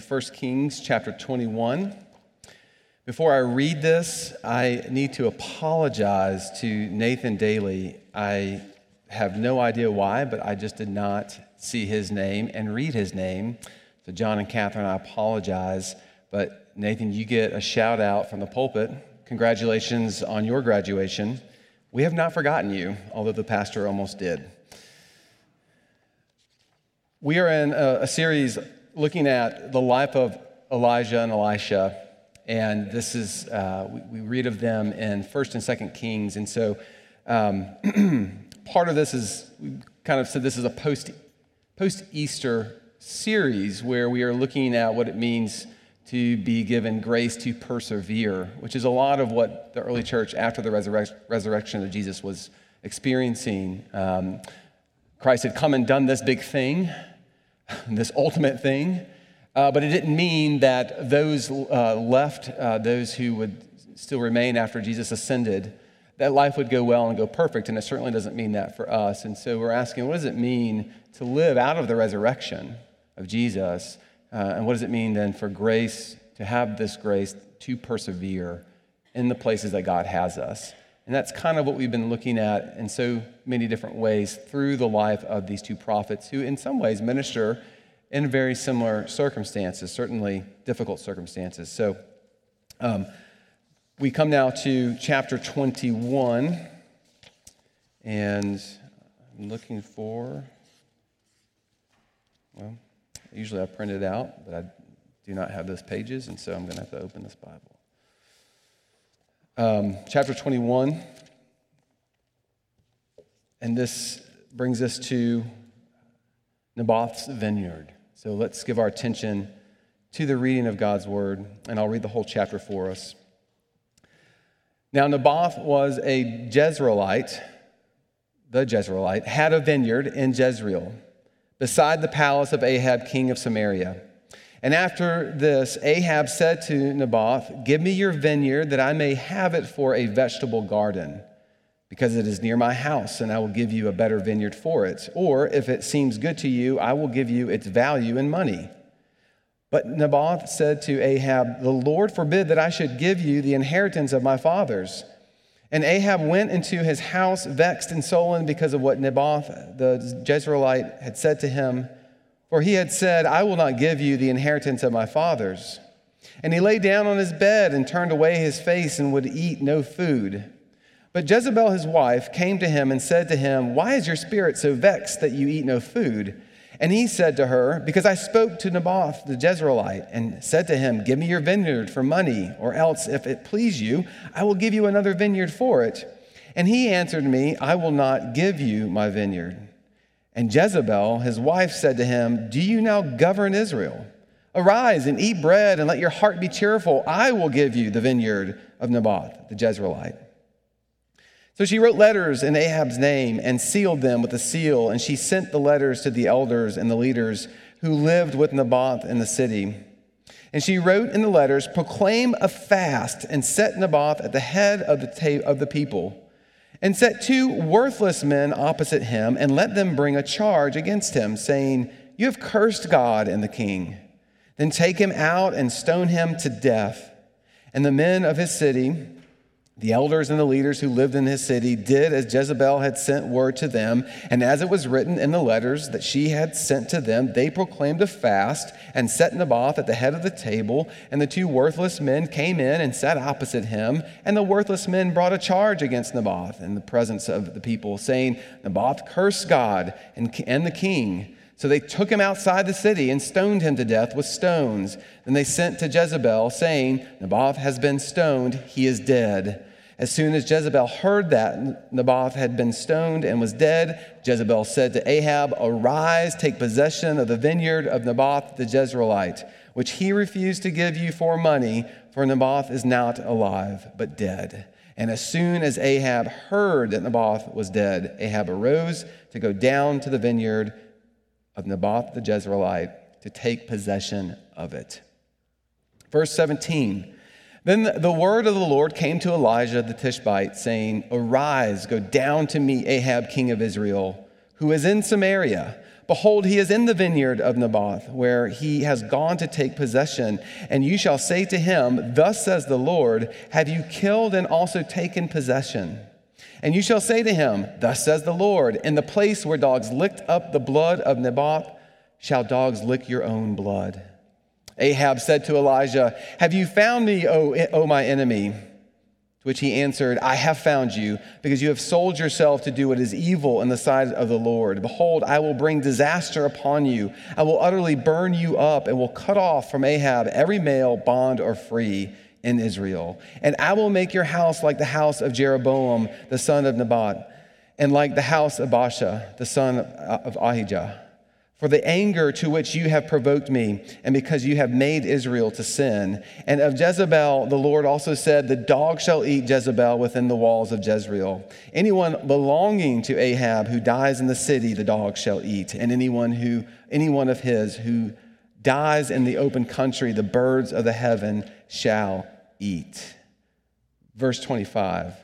1 Kings chapter 21. Before I read this, I need to apologize to Nathan Daly. I have no idea why, but I just did not see his name and read his name. So, John and Catherine, I apologize. But, Nathan, you get a shout out from the pulpit. Congratulations on your graduation. We have not forgotten you, although the pastor almost did. We are in a, a series looking at the life of Elijah and Elisha. And this is, uh, we, we, read of them in 1st and 2nd Kings. And so um, part of this is, we kind of said this is a post, post-Easter series where we are looking at what it means to be given grace to persevere, which is a lot of what the early church after the resurrec- resurrection of Jesus was experiencing. Um, Christ had come and done this big thing, this ultimate thing. Uh, but it didn't mean that those uh, left, uh, those who would still remain after Jesus ascended, that life would go well and go perfect. And it certainly doesn't mean that for us. And so we're asking, what does it mean to live out of the resurrection of Jesus? Uh, and what does it mean then for grace, to have this grace to persevere in the places that God has us? And that's kind of what we've been looking at in so many different ways through the life of these two prophets, who, in some ways, minister in very similar circumstances, certainly difficult circumstances. So um, we come now to chapter 21, and I'm looking for, well, usually I print it out, but I do not have those pages, and so I'm going to have to open this Bible. Um, chapter 21. And this brings us to Naboth's vineyard. So let's give our attention to the reading of God's word, and I'll read the whole chapter for us. Now, Naboth was a Jezreelite, the Jezreelite, had a vineyard in Jezreel, beside the palace of Ahab, king of Samaria. And after this, Ahab said to Naboth, Give me your vineyard that I may have it for a vegetable garden, because it is near my house, and I will give you a better vineyard for it. Or if it seems good to you, I will give you its value in money. But Naboth said to Ahab, The Lord forbid that I should give you the inheritance of my fathers. And Ahab went into his house vexed and sullen because of what Naboth the Jezreelite had said to him. For he had said, I will not give you the inheritance of my fathers. And he lay down on his bed and turned away his face and would eat no food. But Jezebel, his wife, came to him and said to him, Why is your spirit so vexed that you eat no food? And he said to her, Because I spoke to Naboth the Jezreelite and said to him, Give me your vineyard for money, or else, if it please you, I will give you another vineyard for it. And he answered me, I will not give you my vineyard. And Jezebel, his wife, said to him, Do you now govern Israel? Arise and eat bread and let your heart be cheerful. I will give you the vineyard of Naboth, the Jezreelite. So she wrote letters in Ahab's name and sealed them with a seal, and she sent the letters to the elders and the leaders who lived with Naboth in the city. And she wrote in the letters, Proclaim a fast and set Naboth at the head of the, ta- of the people and set two worthless men opposite him and let them bring a charge against him, saying, You have cursed God and the king. Then take him out and stone him to death. And the men of his city, the elders and the leaders who lived in his city did as Jezebel had sent word to them, and as it was written in the letters that she had sent to them, they proclaimed a fast and set Naboth at the head of the table. And the two worthless men came in and sat opposite him. And the worthless men brought a charge against Naboth in the presence of the people, saying, Naboth cursed God and, and the king. So they took him outside the city and stoned him to death with stones. Then they sent to Jezebel, saying, Naboth has been stoned, he is dead. As soon as Jezebel heard that Naboth had been stoned and was dead, Jezebel said to Ahab, Arise, take possession of the vineyard of Naboth the Jezreelite, which he refused to give you for money, for Naboth is not alive, but dead. And as soon as Ahab heard that Naboth was dead, Ahab arose to go down to the vineyard of Naboth the Jezreelite to take possession of it. Verse 17 Then the word of the Lord came to Elijah the Tishbite, saying, Arise, go down to meet Ahab, king of Israel, who is in Samaria. Behold, he is in the vineyard of Naboth, where he has gone to take possession. And you shall say to him, Thus says the Lord, Have you killed and also taken possession? And you shall say to him, Thus says the Lord, In the place where dogs licked up the blood of Naboth, shall dogs lick your own blood. Ahab said to Elijah, Have you found me, O, o my enemy? To which he answered, I have found you, because you have sold yourself to do what is evil in the sight of the Lord. Behold, I will bring disaster upon you. I will utterly burn you up, and will cut off from Ahab every male, bond or free, in Israel. And I will make your house like the house of Jeroboam, the son of Nebat, and like the house of Baasha, the son of Ahijah for the anger to which you have provoked me, and because you have made Israel to sin. And of Jezebel, the Lord also said, The dog shall eat Jezebel within the walls of Jezreel. Anyone belonging to Ahab who dies in the city, the dog shall eat. And anyone who anyone of his who dies in the open country, the birds of the heaven shall eat. Verse 25.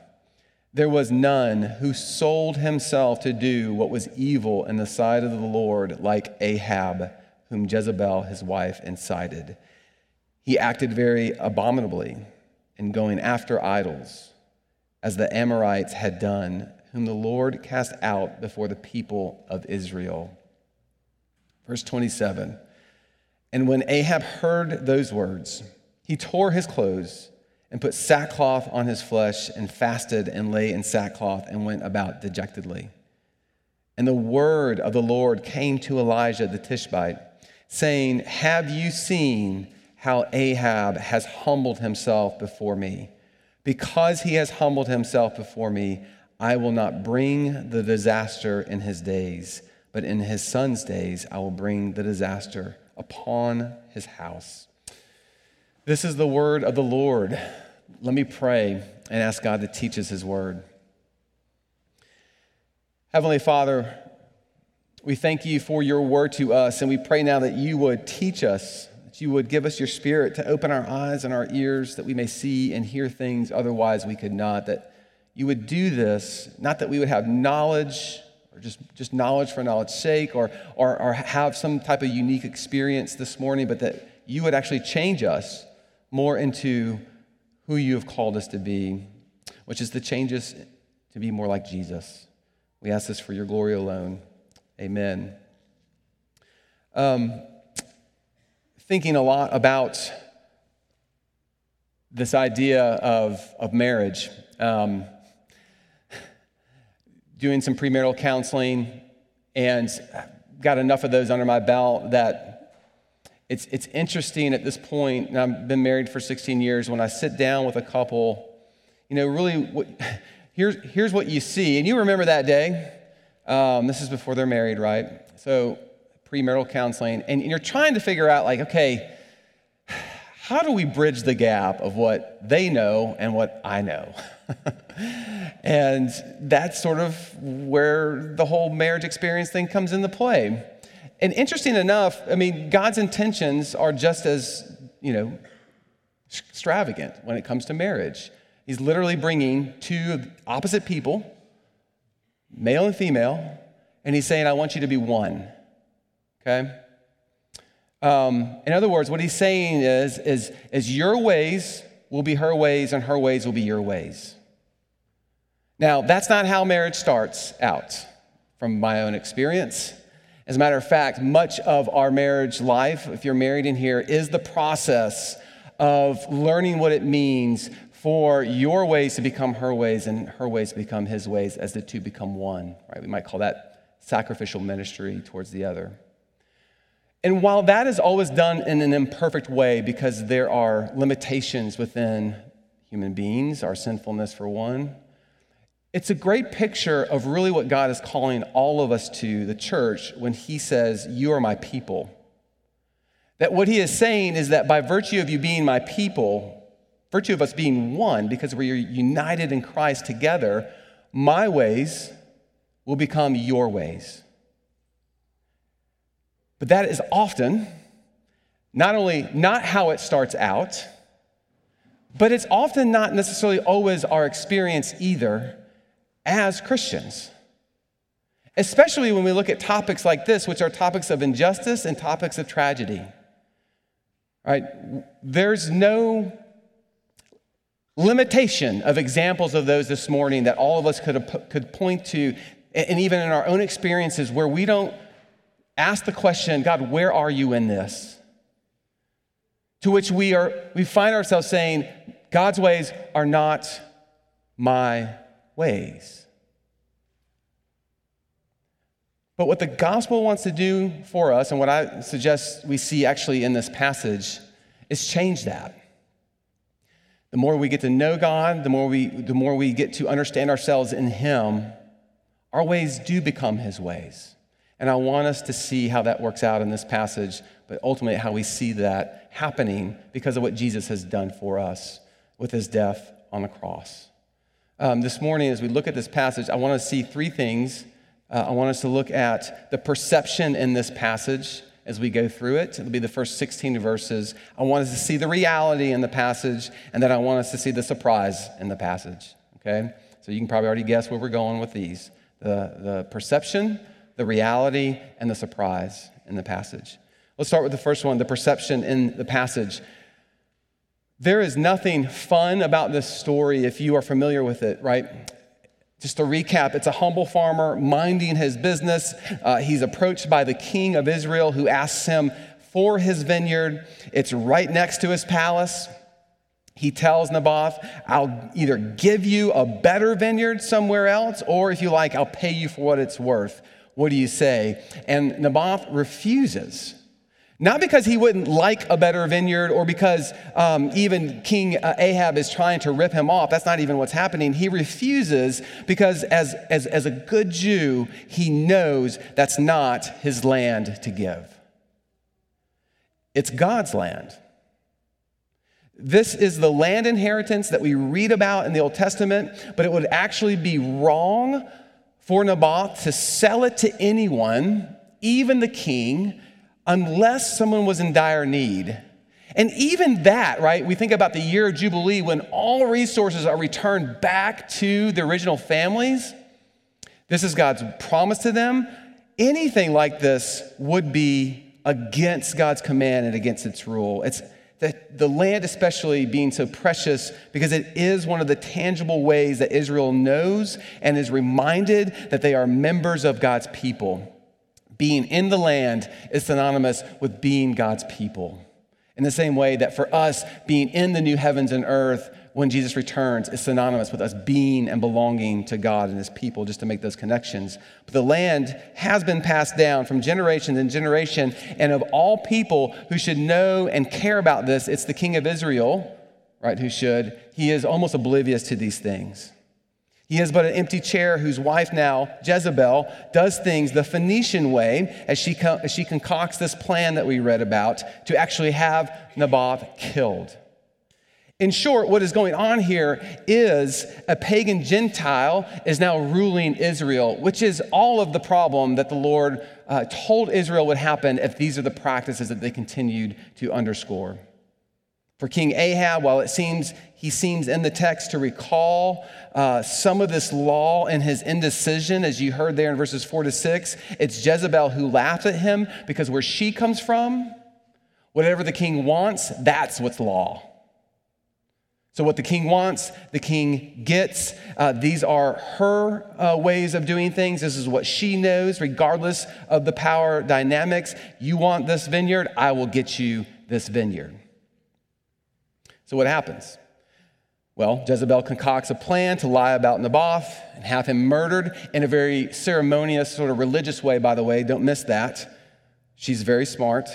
There was none who sold himself to do what was evil in the sight of the Lord, like Ahab, whom Jezebel, his wife, incited. He acted very abominably in going after idols, as the Amorites had done, whom the Lord cast out before the people of Israel. Verse 27 And when Ahab heard those words, he tore his clothes and put sackcloth on his flesh and fasted and lay in sackcloth and went about dejectedly. And the word of the Lord came to Elijah the Tishbite, saying, Have you seen how Ahab has humbled himself before me? Because he has humbled himself before me, I will not bring the disaster in his days, but in his son's days I will bring the disaster upon his house. This is the word of the Lord. Let me pray and ask God to teach us his word. Heavenly Father, we thank you for your word to us, and we pray now that you would teach us, that you would give us your spirit to open our eyes and our ears, that we may see and hear things otherwise we could not, that you would do this, not that we would have knowledge or just, just knowledge for knowledge's sake or, or, or have some type of unique experience this morning, but that you would actually change us more into who you have called us to be, which is to change us to be more like Jesus. We ask this for your glory alone. Amen. Um, thinking a lot about this idea of, of marriage, um, doing some premarital counseling, and got enough of those under my belt that it's, it's interesting at this point, and I've been married for 16 years, when I sit down with a couple, you know, really, what, here's, here's what you see. And you remember that day. Um, this is before they're married, right? So, premarital counseling. And you're trying to figure out, like, okay, how do we bridge the gap of what they know and what I know? and that's sort of where the whole marriage experience thing comes into play. And interesting enough, I mean, God's intentions are just as, you know, extravagant when it comes to marriage. He's literally bringing two opposite people, male and female, and he's saying, I want you to be one. Okay? Um, in other words, what he's saying is, is, is your ways will be her ways and her ways will be your ways. Now, that's not how marriage starts out from my own experience. As a matter of fact, much of our marriage life, if you're married in here, is the process of learning what it means for your ways to become her ways and her ways to become his ways as the two become one, right? We might call that sacrificial ministry towards the other. And while that is always done in an imperfect way because there are limitations within human beings, our sinfulness for one, it's a great picture of really what God is calling all of us to, the church, when He says, You are my people. That what He is saying is that by virtue of you being my people, virtue of us being one, because we're united in Christ together, my ways will become your ways. But that is often not only not how it starts out, but it's often not necessarily always our experience either as Christians. especially when we look at topics like this, which are topics of injustice and topics of tragedy. Right? There's no limitation of examples of those this morning that all of us could, could point to, and even in our own experiences where we don't ask the question, God, where are you in this? To which we, are, we find ourselves saying, God's ways are not my ways. But what the gospel wants to do for us, and what I suggest we see actually in this passage, is change that. The more we get to know God, the more we, the more we get to understand ourselves in Him, our ways do become His ways. And I want us to see how that works out in this passage, but ultimately how we see that happening because of what Jesus has done for us with His death on the cross. Um, this morning, as we look at this passage, I want to see three things. Uh, I want us to look at the perception in this passage as we go through it. It'll be the first 16 verses. I want us to see the reality in the passage, and then I want us to see the surprise in the passage. Okay? So you can probably already guess where we're going with these the, the perception, the reality, and the surprise in the passage. Let's start with the first one the perception in the passage. There is nothing fun about this story if you are familiar with it, right? Just to recap, it's a humble farmer minding his business. Uh, he's approached by the king of Israel who asks him for his vineyard. It's right next to his palace. He tells Naboth, I'll either give you a better vineyard somewhere else, or if you like, I'll pay you for what it's worth. What do you say? And Naboth refuses. Not because he wouldn't like a better vineyard or because um, even King uh, Ahab is trying to rip him off. That's not even what's happening. He refuses because, as, as, as a good Jew, he knows that's not his land to give. It's God's land. This is the land inheritance that we read about in the Old Testament, but it would actually be wrong for Naboth to sell it to anyone, even the king unless someone was in dire need. And even that, right? We think about the year of Jubilee when all resources are returned back to the original families. This is God's promise to them. Anything like this would be against God's command and against its rule. It's that the land, especially being so precious, because it is one of the tangible ways that Israel knows and is reminded that they are members of God's people being in the land is synonymous with being God's people. In the same way that for us, being in the new heavens and earth when Jesus returns is synonymous with us being and belonging to God and his people, just to make those connections. But the land has been passed down from generation to generation, and of all people who should know and care about this, it's the king of Israel, right, who should. He is almost oblivious to these things. He is but an empty chair whose wife now, Jezebel, does things the Phoenician way as she, as she concocts this plan that we read about to actually have Naboth killed. In short, what is going on here is a pagan Gentile is now ruling Israel, which is all of the problem that the Lord uh, told Israel would happen if these are the practices that they continued to underscore. For King Ahab, while it seems he seems in the text to recall uh, some of this law and his indecision, as you heard there in verses four to six, it's Jezebel who laughs at him because where she comes from, whatever the king wants, that's what's law. So, what the king wants, the king gets. Uh, these are her uh, ways of doing things. This is what she knows, regardless of the power dynamics. You want this vineyard, I will get you this vineyard. So, what happens? Well, Jezebel concocts a plan to lie about Naboth and have him murdered in a very ceremonious, sort of religious way, by the way. Don't miss that. She's very smart.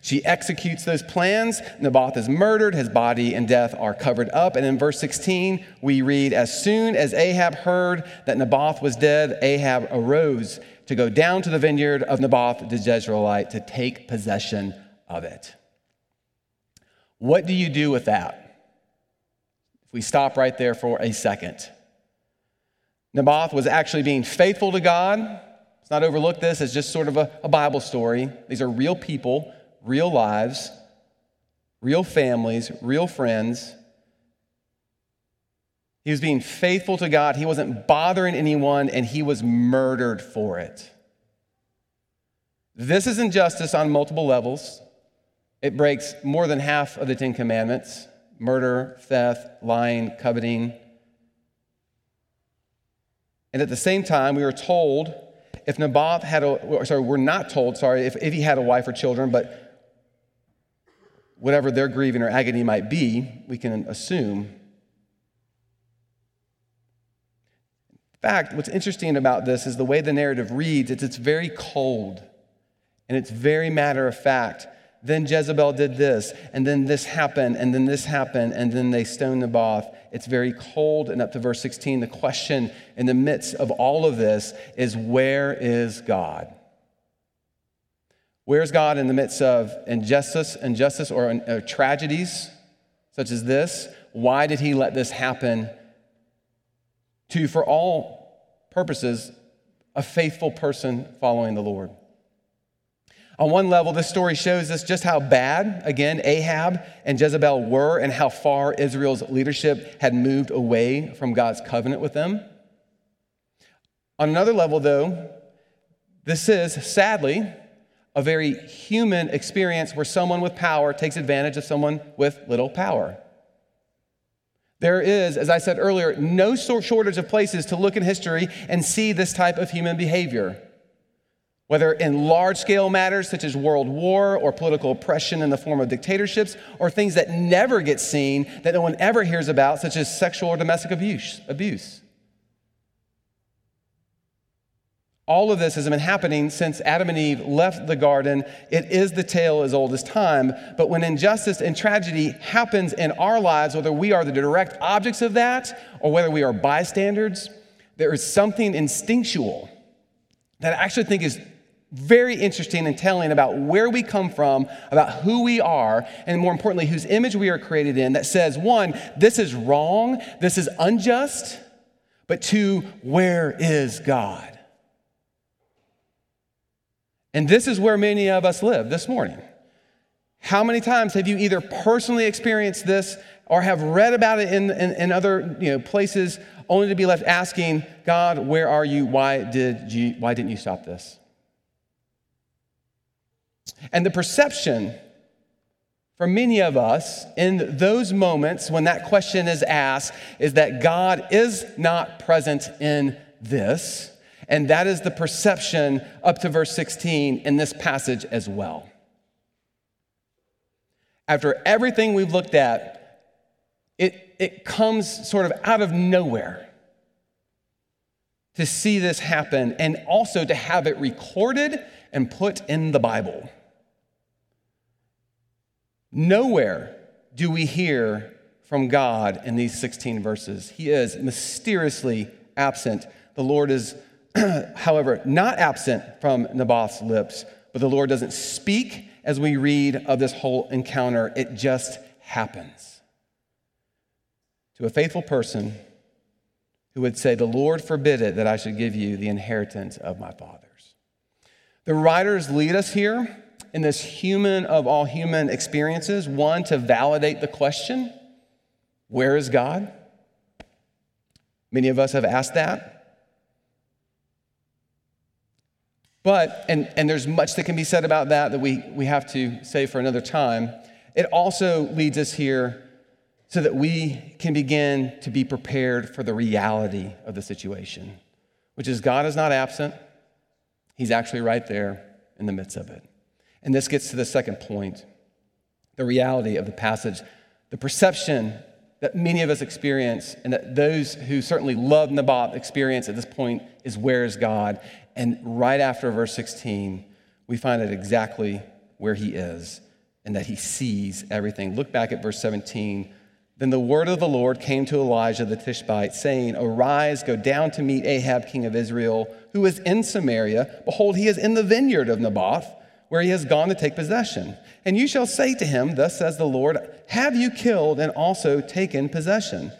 She executes those plans. Naboth is murdered. His body and death are covered up. And in verse 16, we read As soon as Ahab heard that Naboth was dead, Ahab arose to go down to the vineyard of Naboth the Jezreelite to take possession of it. What do you do with that? If we stop right there for a second. Naboth was actually being faithful to God. Let's not overlook this as just sort of a, a Bible story. These are real people, real lives, real families, real friends. He was being faithful to God, he wasn't bothering anyone, and he was murdered for it. This is injustice on multiple levels. It breaks more than half of the Ten Commandments murder, theft, lying, coveting. And at the same time, we were told if Naboth had a, sorry, we're not told, sorry, if, if he had a wife or children, but whatever their grieving or agony might be, we can assume. In fact, what's interesting about this is the way the narrative reads, it's, it's very cold and it's very matter of fact. Then Jezebel did this, and then this happened, and then this happened, and then they stoned Naboth. It's very cold. And up to verse 16, the question in the midst of all of this is where is God? Where's God in the midst of injustice, injustice or uh, tragedies such as this? Why did he let this happen to, for all purposes, a faithful person following the Lord? On one level, this story shows us just how bad, again, Ahab and Jezebel were and how far Israel's leadership had moved away from God's covenant with them. On another level, though, this is sadly a very human experience where someone with power takes advantage of someone with little power. There is, as I said earlier, no shortage of places to look in history and see this type of human behavior whether in large scale matters such as world war or political oppression in the form of dictatorships, or things that never get seen that no one ever hears about, such as sexual or domestic abuse. abuse. All of this has been happening since Adam and Eve left the garden. It is the tale as old as time. But when injustice and tragedy happens in our lives, whether we are the direct objects of that or whether we are bystanders, there is something instinctual that I actually think is very interesting and telling about where we come from, about who we are, and more importantly, whose image we are created in that says, one, this is wrong, this is unjust, but two, where is God? And this is where many of us live this morning. How many times have you either personally experienced this or have read about it in, in, in other you know, places only to be left asking, God, where are you? Why, did you? why didn't you stop this? And the perception for many of us in those moments when that question is asked is that God is not present in this. And that is the perception up to verse 16 in this passage as well. After everything we've looked at, it, it comes sort of out of nowhere to see this happen and also to have it recorded and put in the Bible. Nowhere do we hear from God in these 16 verses. He is mysteriously absent. The Lord is, however, not absent from Naboth's lips, but the Lord doesn't speak as we read of this whole encounter. It just happens. To a faithful person who would say, The Lord forbid it that I should give you the inheritance of my fathers. The writers lead us here in this human of all human experiences. One, to validate the question where is God? Many of us have asked that. But, and, and there's much that can be said about that that we, we have to say for another time. It also leads us here so that we can begin to be prepared for the reality of the situation, which is God is not absent, He's actually right there in the midst of it. And this gets to the second point the reality of the passage, the perception that many of us experience, and that those who certainly love Naboth experience at this point is where is God? And right after verse 16, we find it exactly where he is and that he sees everything. Look back at verse 17. Then the word of the Lord came to Elijah the Tishbite, saying, Arise, go down to meet Ahab, king of Israel, who is in Samaria. Behold, he is in the vineyard of Naboth where he has gone to take possession. And you shall say to him, Thus says the Lord, Have you killed and also taken possession?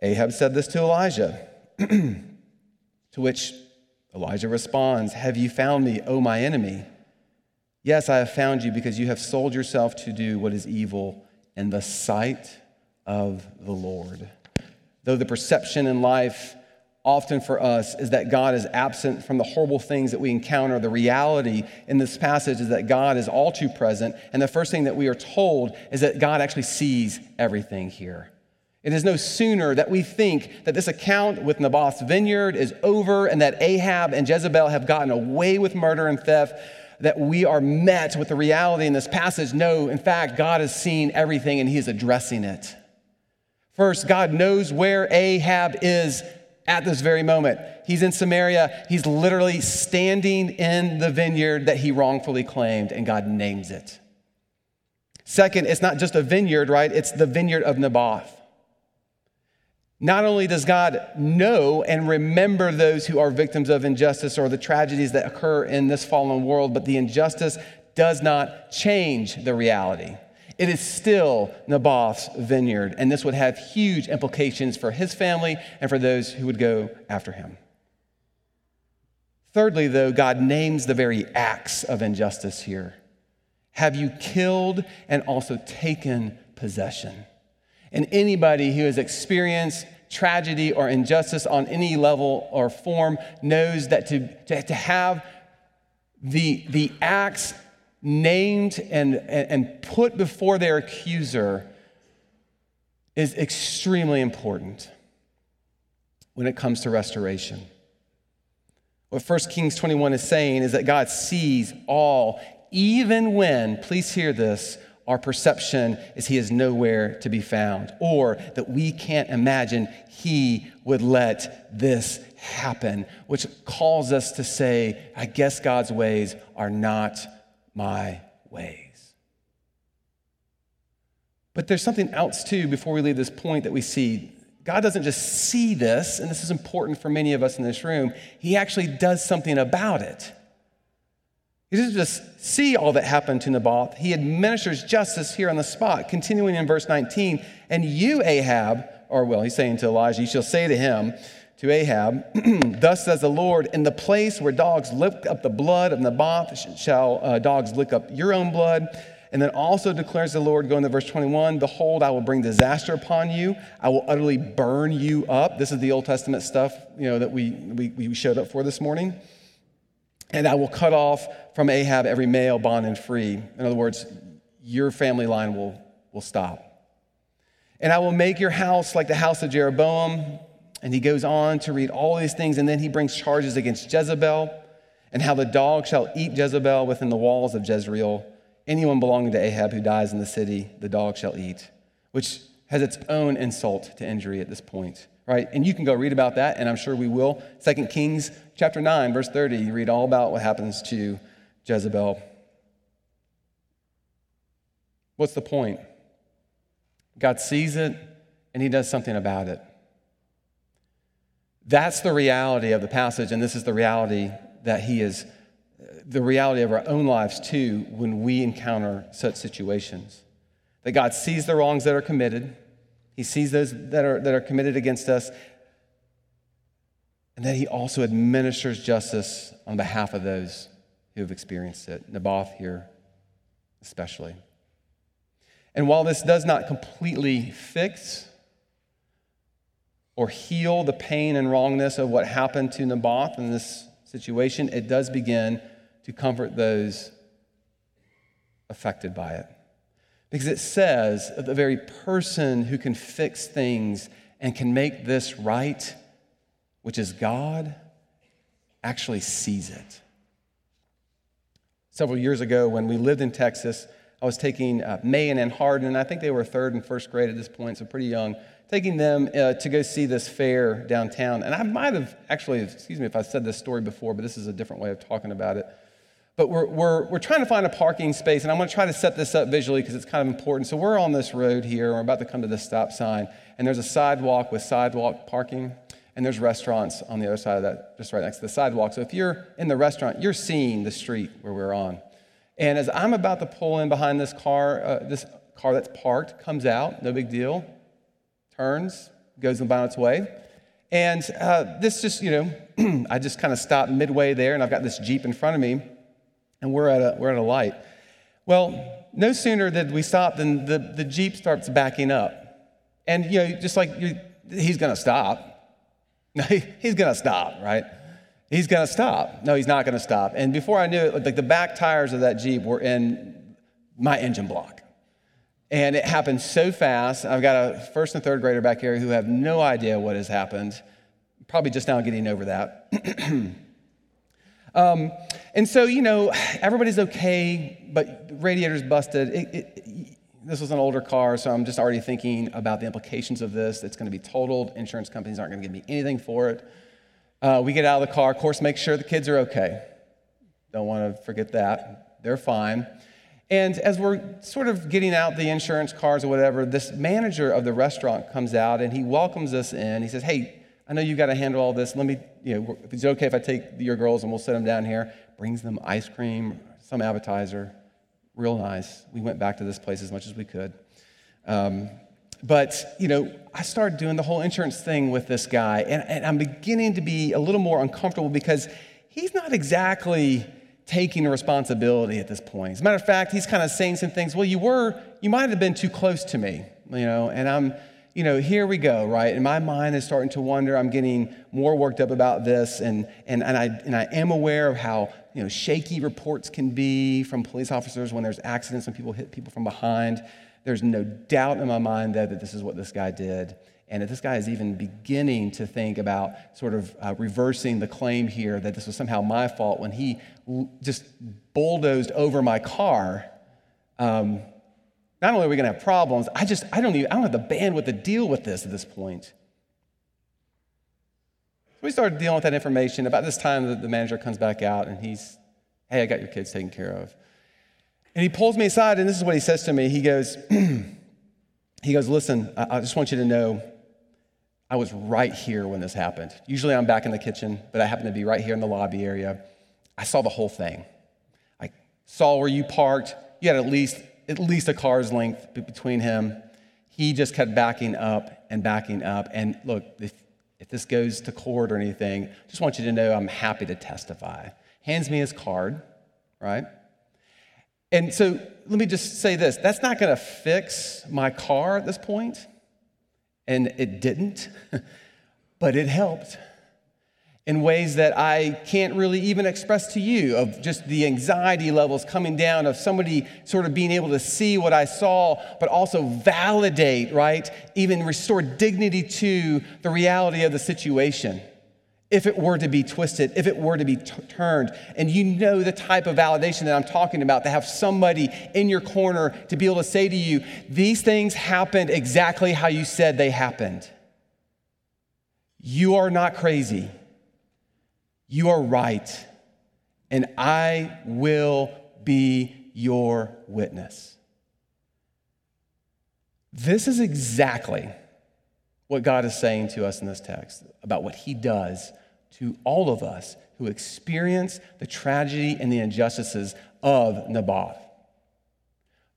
Ahab said this to Elijah, to which Elijah responds, Have you found me, O my enemy? Yes, I have found you because you have sold yourself to do what is evil in the sight of the Lord. though the perception in life often for us is that God is absent from the horrible things that we encounter. The reality in this passage is that God is all too present. And the first thing that we are told is that God actually sees everything here. It is no sooner that we think that this account with Naboth's vineyard is over and that Ahab and Jezebel have gotten away with murder and theft that we are met with the reality in this passage. No, in fact, God has seen everything and he is addressing it. First, God knows where Ahab is at this very moment. He's in Samaria. He's literally standing in the vineyard that he wrongfully claimed, and God names it. Second, it's not just a vineyard, right? It's the vineyard of Naboth. Not only does God know and remember those who are victims of injustice or the tragedies that occur in this fallen world, but the injustice does not change the reality. It is still Naboth's vineyard, and this would have huge implications for his family and for those who would go after him. Thirdly, though, God names the very acts of injustice here. Have you killed and also taken possession? And anybody who has experienced tragedy or injustice on any level or form knows that to, to, to have the, the acts named and, and put before their accuser is extremely important when it comes to restoration. What 1 Kings 21 is saying is that God sees all, even when, please hear this, our perception is he is nowhere to be found, or that we can't imagine he would let this happen, which calls us to say, I guess God's ways are not my ways. But there's something else too before we leave this point that we see. God doesn't just see this, and this is important for many of us in this room, He actually does something about it. He doesn't just see all that happened to Naboth, He administers justice here on the spot. Continuing in verse 19, and you, Ahab, or well, he's saying to Elijah, you shall say to him, to Ahab, Thus says the Lord, in the place where dogs lick up the blood of Naboth, shall uh, dogs lick up your own blood. And then also declares the Lord, going to verse 21, Behold, I will bring disaster upon you. I will utterly burn you up. This is the Old Testament stuff, you know, that we, we, we showed up for this morning. And I will cut off from Ahab every male, bond, and free. In other words, your family line will, will stop. And I will make your house like the house of Jeroboam, and he goes on to read all these things, and then he brings charges against Jezebel and how the dog shall eat Jezebel within the walls of Jezreel. Anyone belonging to Ahab who dies in the city, the dog shall eat, which has its own insult to injury at this point, right? And you can go read about that, and I'm sure we will. Second Kings chapter 9, verse 30, you read all about what happens to Jezebel. What's the point? God sees it, and he does something about it. That's the reality of the passage, and this is the reality that he is, the reality of our own lives too, when we encounter such situations. That God sees the wrongs that are committed, He sees those that are, that are committed against us, and that He also administers justice on behalf of those who have experienced it. Naboth here, especially. And while this does not completely fix or heal the pain and wrongness of what happened to Naboth in this situation, it does begin to comfort those affected by it. Because it says that the very person who can fix things and can make this right, which is God, actually sees it. Several years ago, when we lived in Texas, I was taking uh, Mayan and Hardin, I think they were third and first grade at this point, so pretty young taking them uh, to go see this fair downtown. And I might have actually, excuse me if I said this story before, but this is a different way of talking about it. But we're, we're, we're trying to find a parking space, and I'm going to try to set this up visually because it's kind of important. So we're on this road here. We're about to come to the stop sign, and there's a sidewalk with sidewalk parking, and there's restaurants on the other side of that, just right next to the sidewalk. So if you're in the restaurant, you're seeing the street where we're on. And as I'm about to pull in behind this car, uh, this car that's parked comes out, no big deal turns, goes about its way. And uh, this just, you know, I just kind of stopped midway there, and I've got this Jeep in front of me, and we're at a, we're at a light. Well, no sooner did we stop than the, the Jeep starts backing up. And, you know, just like he's going to stop. No, he's going to stop, right? He's going to stop. No, he's not going to stop. And before I knew it, like the back tires of that Jeep were in my engine block. And it happened so fast. I've got a first and third grader back here who have no idea what has happened. Probably just now getting over that. um, and so, you know, everybody's okay, but radiator's busted. It, it, this was an older car, so I'm just already thinking about the implications of this. It's going to be totaled. Insurance companies aren't going to give me anything for it. Uh, we get out of the car, of course, make sure the kids are okay. Don't want to forget that. They're fine. And as we're sort of getting out the insurance cars or whatever, this manager of the restaurant comes out and he welcomes us in. He says, Hey, I know you've got to handle all this. Let me, you know, if it's okay if I take your girls and we'll sit them down here. Brings them ice cream, some appetizer. Real nice. We went back to this place as much as we could. Um, but, you know, I started doing the whole insurance thing with this guy, and, and I'm beginning to be a little more uncomfortable because he's not exactly taking responsibility at this point. As a matter of fact, he's kind of saying some things, well, you were, you might have been too close to me, you know, and I'm, you know, here we go, right? And my mind is starting to wonder. I'm getting more worked up about this, and, and, and, I, and I am aware of how, you know, shaky reports can be from police officers when there's accidents when people hit people from behind. There's no doubt in my mind, though, that this is what this guy did. And if this guy is even beginning to think about sort of uh, reversing the claim here that this was somehow my fault when he just bulldozed over my car, um, not only are we going to have problems, I just, I don't even, I don't have the bandwidth to deal with this at this point. So we started dealing with that information. About this time, the, the manager comes back out and he's, hey, I got your kids taken care of. And he pulls me aside, and this is what he says to me. He goes, he goes, listen, I just want you to know I was right here when this happened. Usually I'm back in the kitchen, but I happen to be right here in the lobby area. I saw the whole thing. I saw where you parked. You had at least at least a car's length between him. He just kept backing up and backing up. And look, if, if this goes to court or anything, I just want you to know I'm happy to testify. Hands me his card, right? And so let me just say this that's not going to fix my car at this point and it didn't, but it helped in ways that I can't really even express to you of just the anxiety levels coming down of somebody sort of being able to see what I saw, but also validate, right? Even restore dignity to the reality of the situation. If it were to be twisted, if it were to be t- turned, and you know the type of validation that I'm talking about, to have somebody in your corner to be able to say to you, these things happened exactly how you said they happened. You are not crazy. You are right, and I will be your witness. This is exactly what God is saying to us in this text about what He does to all of us who experience the tragedy and the injustices of Naboth.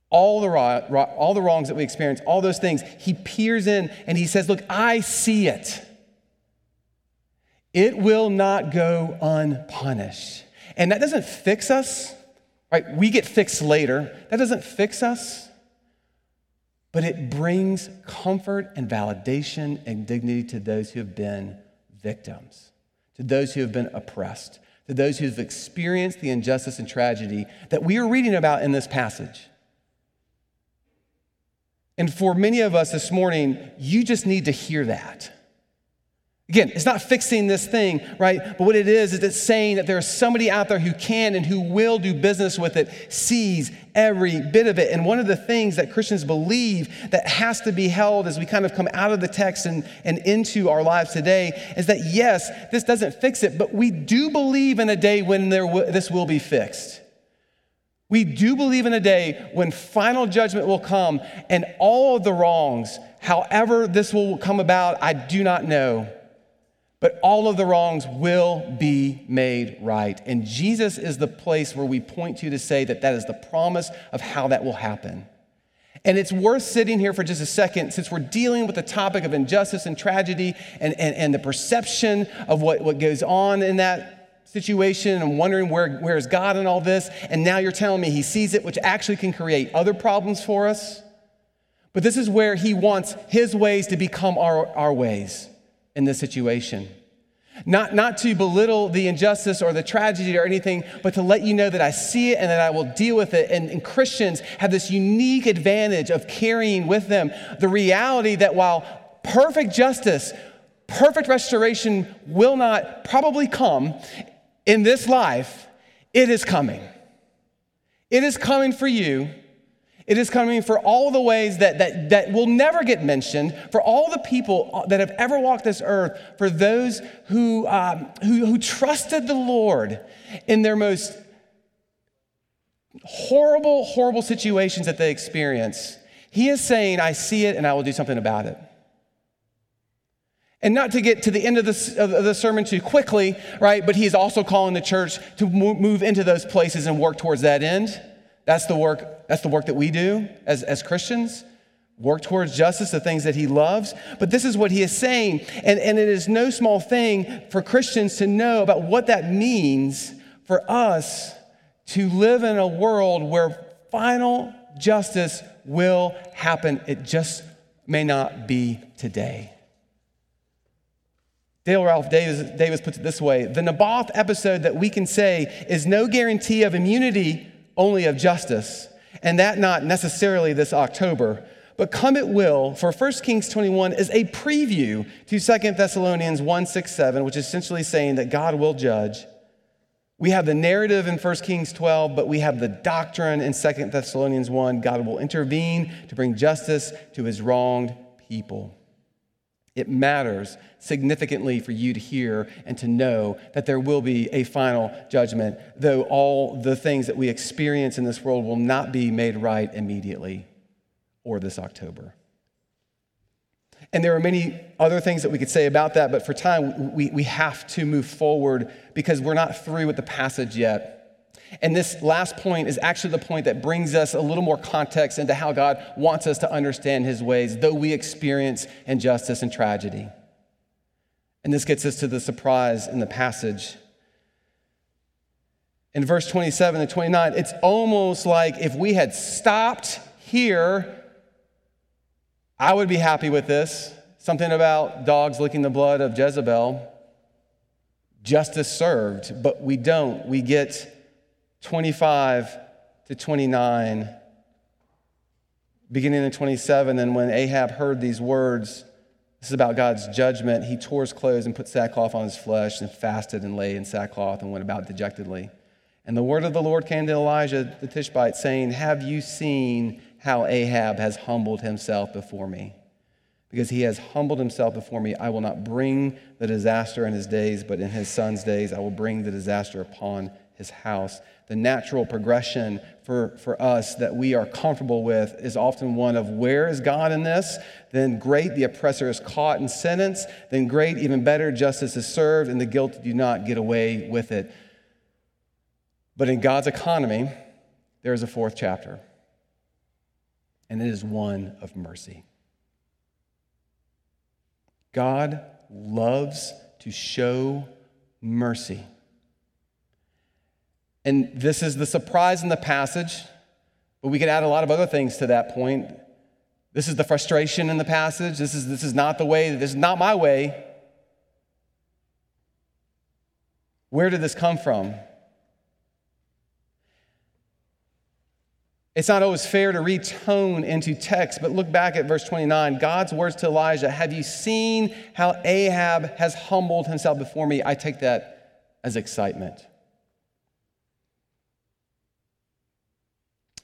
All the, all the wrongs that we experience, all those things, He peers in and He says, Look, I see it. It will not go unpunished. And that doesn't fix us, right? We get fixed later. That doesn't fix us, but it brings comfort and validation and dignity to those who have been victims, to those who have been oppressed, to those who have experienced the injustice and tragedy that we are reading about in this passage. And for many of us this morning, you just need to hear that. Again, it's not fixing this thing, right? But what it is, is it's saying that there's somebody out there who can and who will do business with it, sees every bit of it. And one of the things that Christians believe that has to be held as we kind of come out of the text and, and into our lives today is that yes, this doesn't fix it, but we do believe in a day when there w- this will be fixed. We do believe in a day when final judgment will come and all of the wrongs, however this will come about, I do not know but all of the wrongs will be made right. And Jesus is the place where we point to to say that that is the promise of how that will happen. And it's worth sitting here for just a second since we're dealing with the topic of injustice and tragedy and, and, and the perception of what, what goes on in that situation and wondering where, where is God in all this. And now you're telling me he sees it, which actually can create other problems for us. But this is where he wants his ways to become our, our ways in this situation. Not, not to belittle the injustice or the tragedy or anything, but to let you know that I see it and that I will deal with it. And, and Christians have this unique advantage of carrying with them the reality that while perfect justice, perfect restoration will not probably come in this life, it is coming. It is coming for you it is coming for all the ways that, that, that will never get mentioned, for all the people that have ever walked this earth, for those who, um, who, who trusted the Lord in their most horrible, horrible situations that they experience. He is saying, I see it and I will do something about it. And not to get to the end of the, of the sermon too quickly, right? But he's also calling the church to move into those places and work towards that end. That's the work, that's the work that we do as, as Christians. Work towards justice, the things that he loves. But this is what he is saying. And, and it is no small thing for Christians to know about what that means for us to live in a world where final justice will happen. It just may not be today. Dale Ralph Davis, Davis puts it this way The Naboth episode that we can say is no guarantee of immunity only of justice, and that not necessarily this October. But come it will, for 1 Kings 21 is a preview to 2 Thessalonians 1 6 7, which is essentially saying that God will judge. We have the narrative in 1 Kings 12, but we have the doctrine in 2 Thessalonians 1. God will intervene to bring justice to his wronged people. It matters significantly for you to hear and to know that there will be a final judgment, though all the things that we experience in this world will not be made right immediately or this October. And there are many other things that we could say about that, but for time, we, we have to move forward because we're not through with the passage yet. And this last point is actually the point that brings us a little more context into how God wants us to understand his ways, though we experience injustice and tragedy. And this gets us to the surprise in the passage. In verse 27 and 29, it's almost like if we had stopped here, I would be happy with this. Something about dogs licking the blood of Jezebel. Justice served, but we don't. We get 25 to 29, beginning in 27. And when Ahab heard these words, this is about God's judgment, he tore his clothes and put sackcloth on his flesh and fasted and lay in sackcloth and went about dejectedly. And the word of the Lord came to Elijah the Tishbite, saying, Have you seen how Ahab has humbled himself before me? Because he has humbled himself before me, I will not bring the disaster in his days, but in his son's days I will bring the disaster upon his house the natural progression for, for us that we are comfortable with is often one of where is God in this? Then great, the oppressor is caught and sentenced. Then great, even better, justice is served, and the guilty do not get away with it. But in God's economy, there is a fourth chapter, and it is one of mercy. God loves to show mercy. And this is the surprise in the passage, but we could add a lot of other things to that point. This is the frustration in the passage. This is, this is not the way, this is not my way. Where did this come from? It's not always fair to read tone into text, but look back at verse 29. God's words to Elijah Have you seen how Ahab has humbled himself before me? I take that as excitement.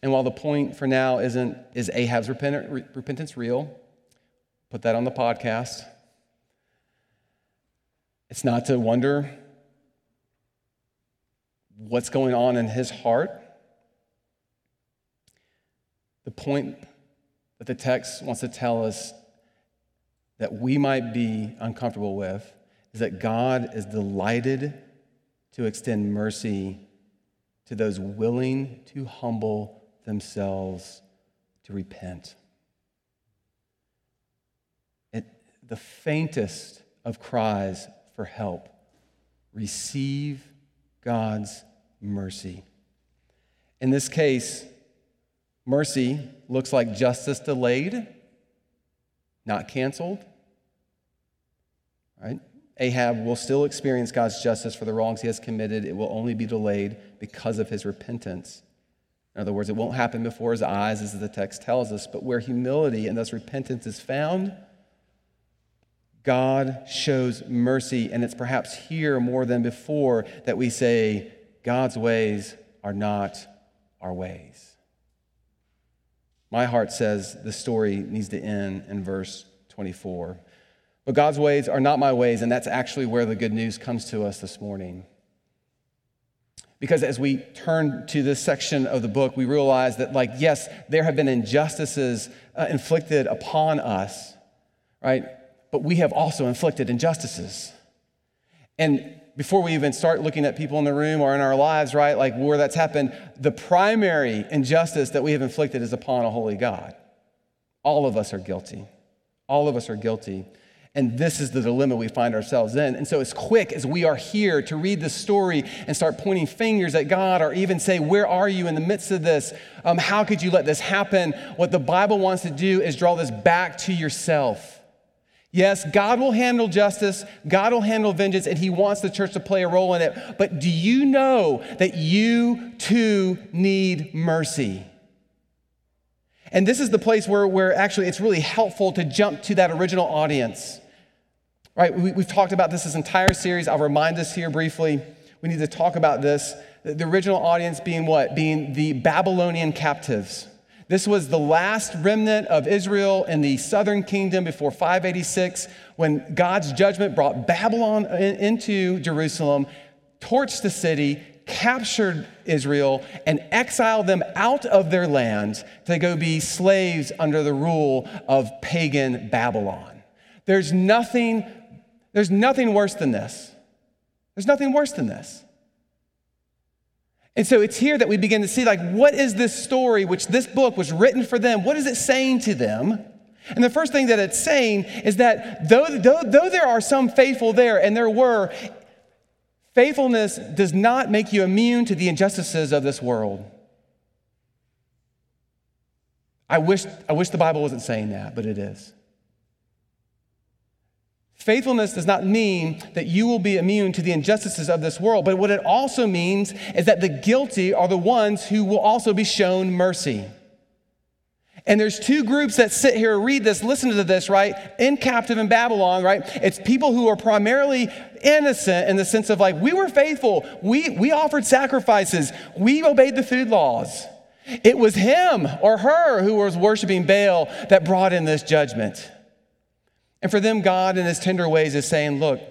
And while the point for now isn't, is Ahab's repentance real? Put that on the podcast. It's not to wonder what's going on in his heart. The point that the text wants to tell us that we might be uncomfortable with is that God is delighted to extend mercy to those willing to humble themselves to repent. It, the faintest of cries for help, receive God's mercy. In this case, mercy looks like justice delayed not canceled. Right? Ahab will still experience God's justice for the wrongs he has committed. It will only be delayed because of his repentance. In other words, it won't happen before his eyes, as the text tells us. But where humility and thus repentance is found, God shows mercy. And it's perhaps here more than before that we say, God's ways are not our ways. My heart says the story needs to end in verse 24. But God's ways are not my ways, and that's actually where the good news comes to us this morning. Because as we turn to this section of the book, we realize that, like, yes, there have been injustices uh, inflicted upon us, right? But we have also inflicted injustices. And before we even start looking at people in the room or in our lives, right, like where that's happened, the primary injustice that we have inflicted is upon a holy God. All of us are guilty. All of us are guilty. And this is the dilemma we find ourselves in. And so, as quick as we are here to read the story and start pointing fingers at God or even say, Where are you in the midst of this? Um, how could you let this happen? What the Bible wants to do is draw this back to yourself. Yes, God will handle justice, God will handle vengeance, and He wants the church to play a role in it. But do you know that you too need mercy? And this is the place where, where actually it's really helpful to jump to that original audience. Right, we, have talked about this this entire series. I'll remind us here briefly. We need to talk about this. The original audience being what? Being the Babylonian captives. This was the last remnant of Israel in the southern kingdom before 586 when God's judgment brought Babylon into Jerusalem, torched the city, captured Israel, and exiled them out of their land to go be slaves under the rule of pagan Babylon. There's nothing there's nothing worse than this. There's nothing worse than this. And so it's here that we begin to see like what is this story which this book was written for them? What is it saying to them? And the first thing that it's saying is that though, though, though there are some faithful there, and there were, faithfulness does not make you immune to the injustices of this world. I wish, I wish the Bible wasn't saying that, but it is. Faithfulness does not mean that you will be immune to the injustices of this world, but what it also means is that the guilty are the ones who will also be shown mercy. And there's two groups that sit here, read this, listen to this, right? In captive in Babylon, right? It's people who are primarily innocent in the sense of like, we were faithful, we, we offered sacrifices, we obeyed the food laws. It was him or her who was worshiping Baal that brought in this judgment. And for them, God, in his tender ways, is saying, Look,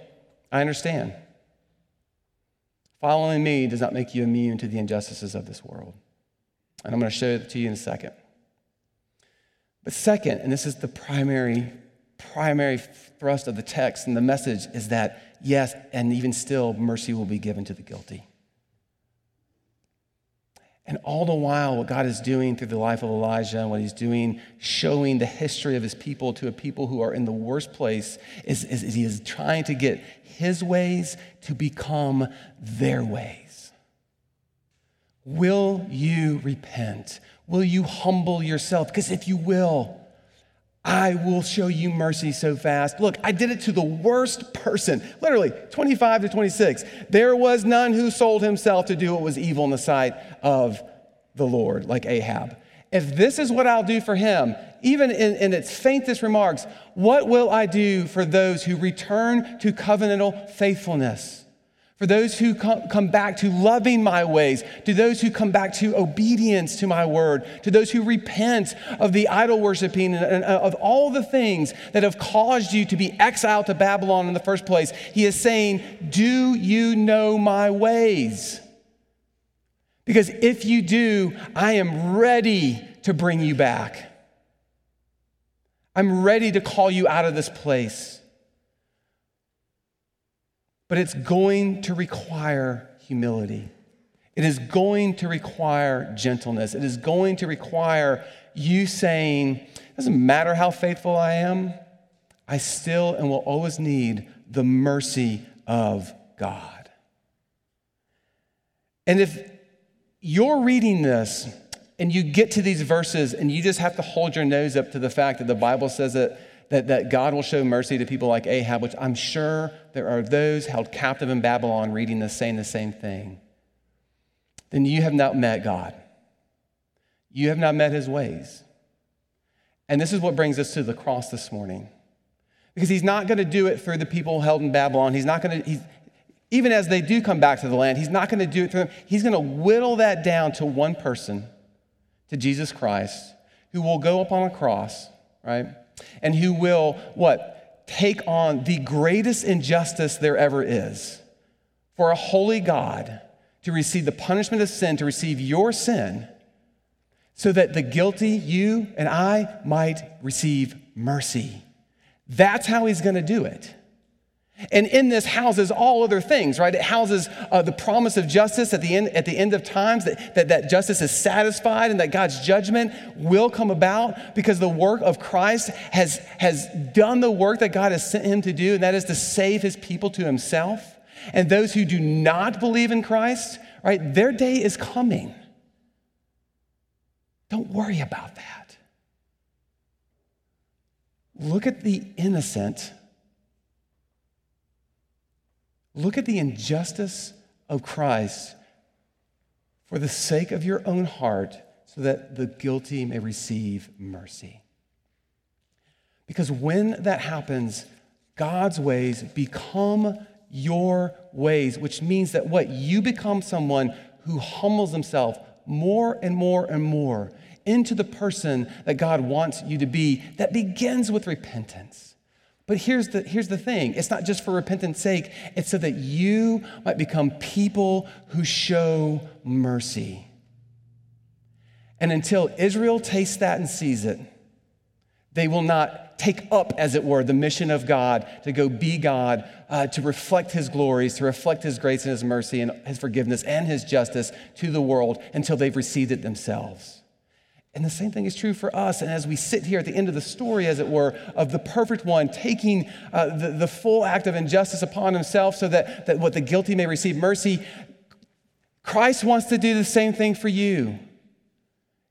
I understand. Following me does not make you immune to the injustices of this world. And I'm going to show it to you in a second. But second, and this is the primary, primary thrust of the text and the message, is that yes, and even still, mercy will be given to the guilty. And all the while, what God is doing through the life of Elijah and what he's doing, showing the history of his people to a people who are in the worst place, is, is, is he is trying to get his ways to become their ways. Will you repent? Will you humble yourself? Because if you will, I will show you mercy so fast. Look, I did it to the worst person, literally 25 to 26. There was none who sold himself to do what was evil in the sight of the Lord, like Ahab. If this is what I'll do for him, even in, in its faintest remarks, what will I do for those who return to covenantal faithfulness? For those who come back to loving my ways, to those who come back to obedience to my word, to those who repent of the idol worshiping and uh, of all the things that have caused you to be exiled to Babylon in the first place. He is saying, Do you know my ways? Because if you do, I am ready to bring you back. I'm ready to call you out of this place. But it's going to require humility. It is going to require gentleness. It is going to require you saying, it doesn't matter how faithful I am, I still and will always need the mercy of God. And if you're reading this and you get to these verses and you just have to hold your nose up to the fact that the Bible says that that, that God will show mercy to people like Ahab, which I'm sure there are those held captive in Babylon reading this, saying the same thing, then you have not met God. You have not met his ways. And this is what brings us to the cross this morning. Because he's not going to do it through the people held in Babylon. He's not going to, He's even as they do come back to the land, he's not going to do it through them. He's going to whittle that down to one person, to Jesus Christ, who will go up on a cross, right? And who will, what? Take on the greatest injustice there ever is for a holy God to receive the punishment of sin, to receive your sin, so that the guilty, you and I, might receive mercy. That's how he's going to do it. And in this houses all other things, right? It houses uh, the promise of justice at the end, at the end of times, that, that, that justice is satisfied and that God's judgment will come about because the work of Christ has, has done the work that God has sent him to do, and that is to save his people to himself. And those who do not believe in Christ, right, their day is coming. Don't worry about that. Look at the innocent Look at the injustice of Christ for the sake of your own heart, so that the guilty may receive mercy. Because when that happens, God's ways become your ways, which means that what you become someone who humbles himself more and more and more into the person that God wants you to be, that begins with repentance. But here's the, here's the thing it's not just for repentance' sake, it's so that you might become people who show mercy. And until Israel tastes that and sees it, they will not take up, as it were, the mission of God to go be God, uh, to reflect His glories, to reflect His grace and His mercy and His forgiveness and His justice to the world until they've received it themselves. And the same thing is true for us. And as we sit here at the end of the story, as it were, of the perfect one taking uh, the, the full act of injustice upon himself so that, that what the guilty may receive mercy, Christ wants to do the same thing for you.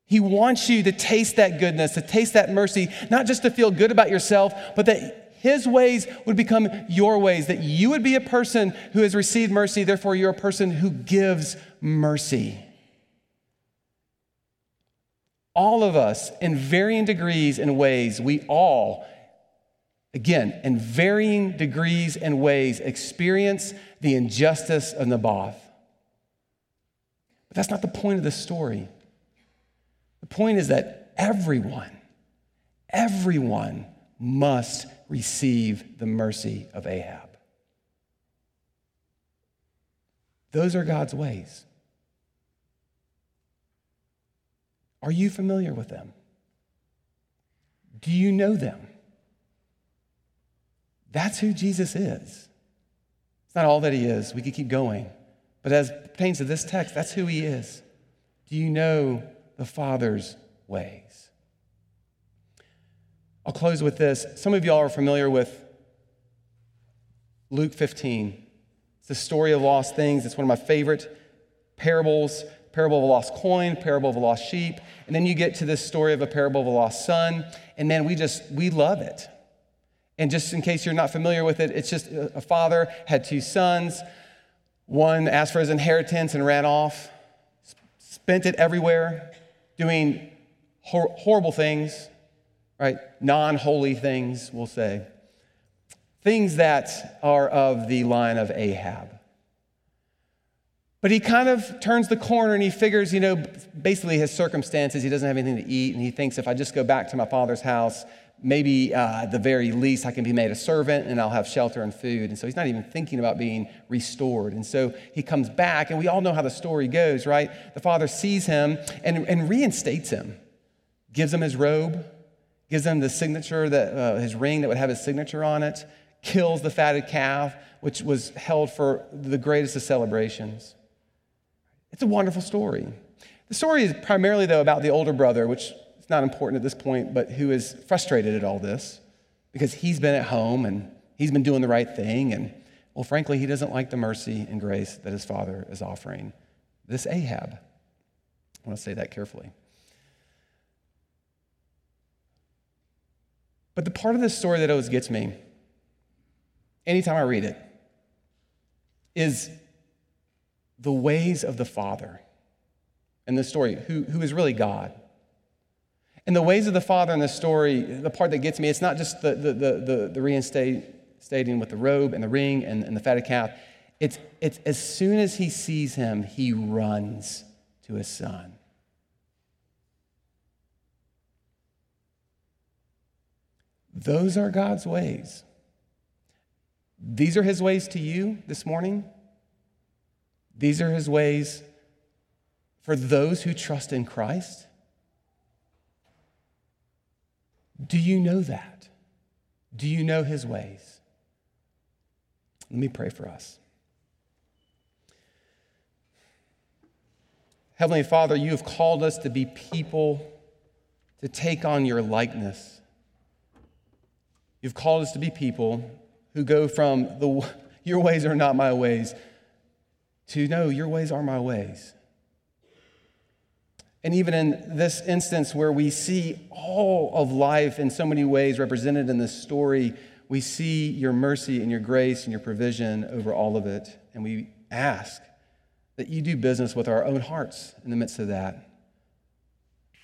He wants you to taste that goodness, to taste that mercy, not just to feel good about yourself, but that his ways would become your ways, that you would be a person who has received mercy, therefore, you're a person who gives mercy all of us, in varying degrees and ways, we all, again, in varying degrees and ways, experience the injustice of Naboth. But that's not the point of the story. The point is that everyone, everyone must receive the mercy of Ahab. Those are God's ways. Are you familiar with them? Do you know them? That's who Jesus is. It's not all that he is. We could keep going. But as pertains to this text, that's who he is. Do you know the Father's ways? I'll close with this. Some of y'all are familiar with Luke 15. It's the story of lost things. It's one of my favorite parables parable of a lost coin, parable of a lost sheep, and then you get to this story of a parable of a lost son, and then we just, we love it. And just in case you're not familiar with it, it's just a father had two sons. One asked for his inheritance and ran off, spent it everywhere, doing hor- horrible things, right? Non holy things, we'll say. Things that are of the line of Ahab. But he kind of turns the corner and he figures, you know, basically his circumstances, he doesn't have anything to eat. And he thinks if I just go back to my father's house, maybe uh, at the very least I can be made a servant and I'll have shelter and food. And so he's not even thinking about being restored. And so he comes back, and we all know how the story goes, right? The father sees him and, and reinstates him, gives him his robe, gives him the signature, that, uh, his ring that would have his signature on it, kills the fatted calf, which was held for the greatest of celebrations. It's a wonderful story. The story is primarily, though, about the older brother, which is not important at this point, but who is frustrated at all this because he's been at home and he's been doing the right thing. And, well, frankly, he doesn't like the mercy and grace that his father is offering. This Ahab. I want to say that carefully. But the part of this story that always gets me, anytime I read it, is the ways of the Father in this story, who, who is really God. And the ways of the Father in this story, the part that gets me, it's not just the, the, the, the, reinstating with the robe and the ring and, and the fatted calf. It's, it's as soon as he sees him, he runs to his son. Those are God's ways. These are his ways to you this morning. These are his ways for those who trust in Christ. Do you know that? Do you know his ways? Let me pray for us. Heavenly Father, you have called us to be people to take on your likeness. You've called us to be people who go from the your ways are not my ways to know your ways are my ways. And even in this instance where we see all of life in so many ways represented in this story, we see your mercy and your grace and your provision over all of it. And we ask that you do business with our own hearts in the midst of that.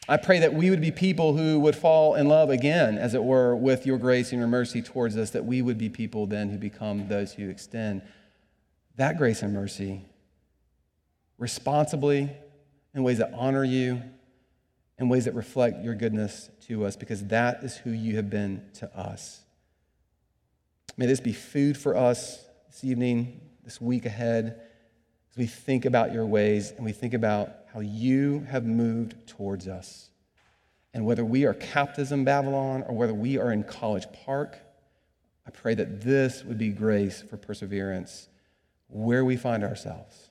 I pray that we would be people who would fall in love again, as it were, with your grace and your mercy towards us, that we would be people then who become those who extend that grace and mercy responsibly in ways that honor you, in ways that reflect your goodness to us, because that is who you have been to us. May this be food for us this evening, this week ahead as we think about your ways and we think about how you have moved towards us. And whether we are captives in Babylon or whether we are in College Park, I pray that this would be grace for perseverance where we find ourselves.